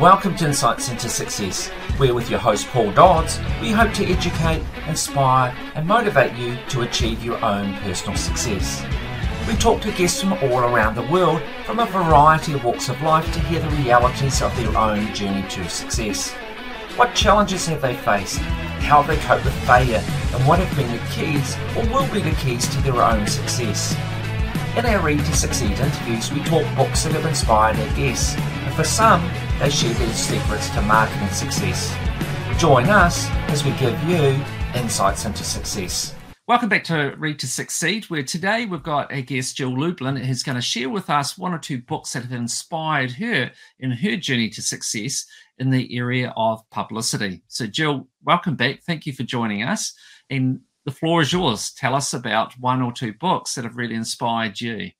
Welcome to Insights into Success, where with your host Paul Dodds, we hope to educate, inspire, and motivate you to achieve your own personal success. We talk to guests from all around the world from a variety of walks of life to hear the realities of their own journey to success. What challenges have they faced? How have they coped with failure? And what have been the keys or will be the keys to their own success? In our Read to Succeed interviews, we talk books that have inspired our guests, and for some, share their secrets to marketing success. Join us as we give you insights into success. Welcome back to Read to Succeed, where today we've got our guest Jill Lublin, who's going to share with us one or two books that have inspired her in her journey to success in the area of publicity. So, Jill, welcome back. Thank you for joining us. And the floor is yours. Tell us about one or two books that have really inspired you.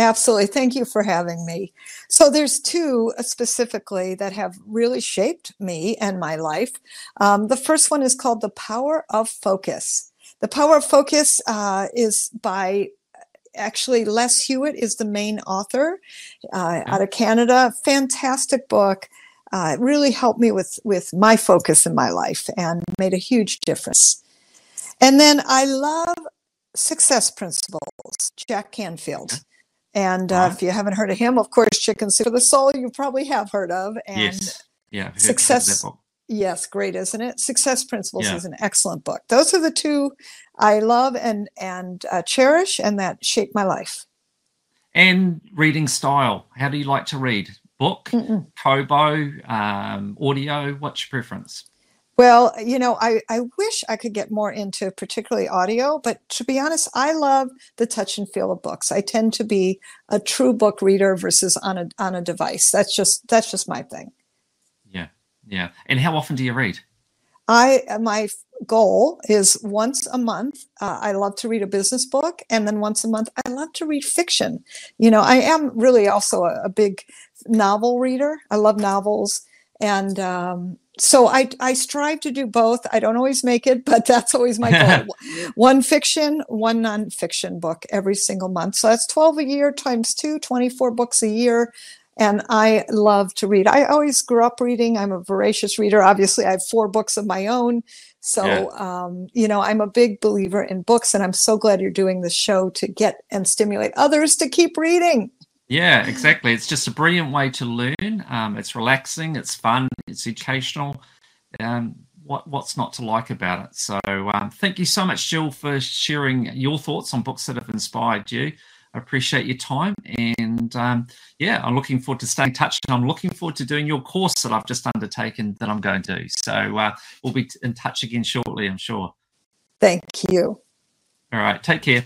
Absolutely. Thank you for having me. So, there's two uh, specifically that have really shaped me and my life. Um, the first one is called The Power of Focus the Power of Focus uh, is by actually Les Hewitt is the main author uh, out of Canada. Fantastic book. Uh, it really helped me with with my focus in my life and made a huge difference. And then I love Success Principles, Jack Canfield. And uh, if you haven't heard of him, of course, Chicken Soup for the Soul, you probably have heard of. And yes. Yeah. Success. Yes, great, isn't it? Success Principles yeah. is an excellent book. Those are the two I love and and uh, cherish, and that shaped my life. And reading style. How do you like to read? Book, Mm-mm. Kobo, um, audio. What's your preference? Well, you know, I, I wish I could get more into particularly audio, but to be honest, I love the touch and feel of books. I tend to be a true book reader versus on a on a device. That's just that's just my thing. Yeah. Yeah. And how often do you read? I my goal is once a month. Uh, I love to read a business book, and then once a month, I love to read fiction. You know, I am really also a, a big novel reader. I love novels, and um, so I I strive to do both. I don't always make it, but that's always my goal. one fiction, one nonfiction book every single month. So that's 12 a year times two, 24 books a year and I love to read. I always grew up reading. I'm a voracious reader. Obviously, I have four books of my own. So, yeah. um, you know, I'm a big believer in books, and I'm so glad you're doing this show to get and stimulate others to keep reading. Yeah, exactly. It's just a brilliant way to learn. Um, it's relaxing, it's fun, it's educational. Um, what, what's not to like about it? So, um, thank you so much, Jill, for sharing your thoughts on books that have inspired you. I appreciate your time. And um, yeah, I'm looking forward to staying in touch. And I'm looking forward to doing your course that I've just undertaken that I'm going to. So uh, we'll be in touch again shortly, I'm sure. Thank you. All right. Take care.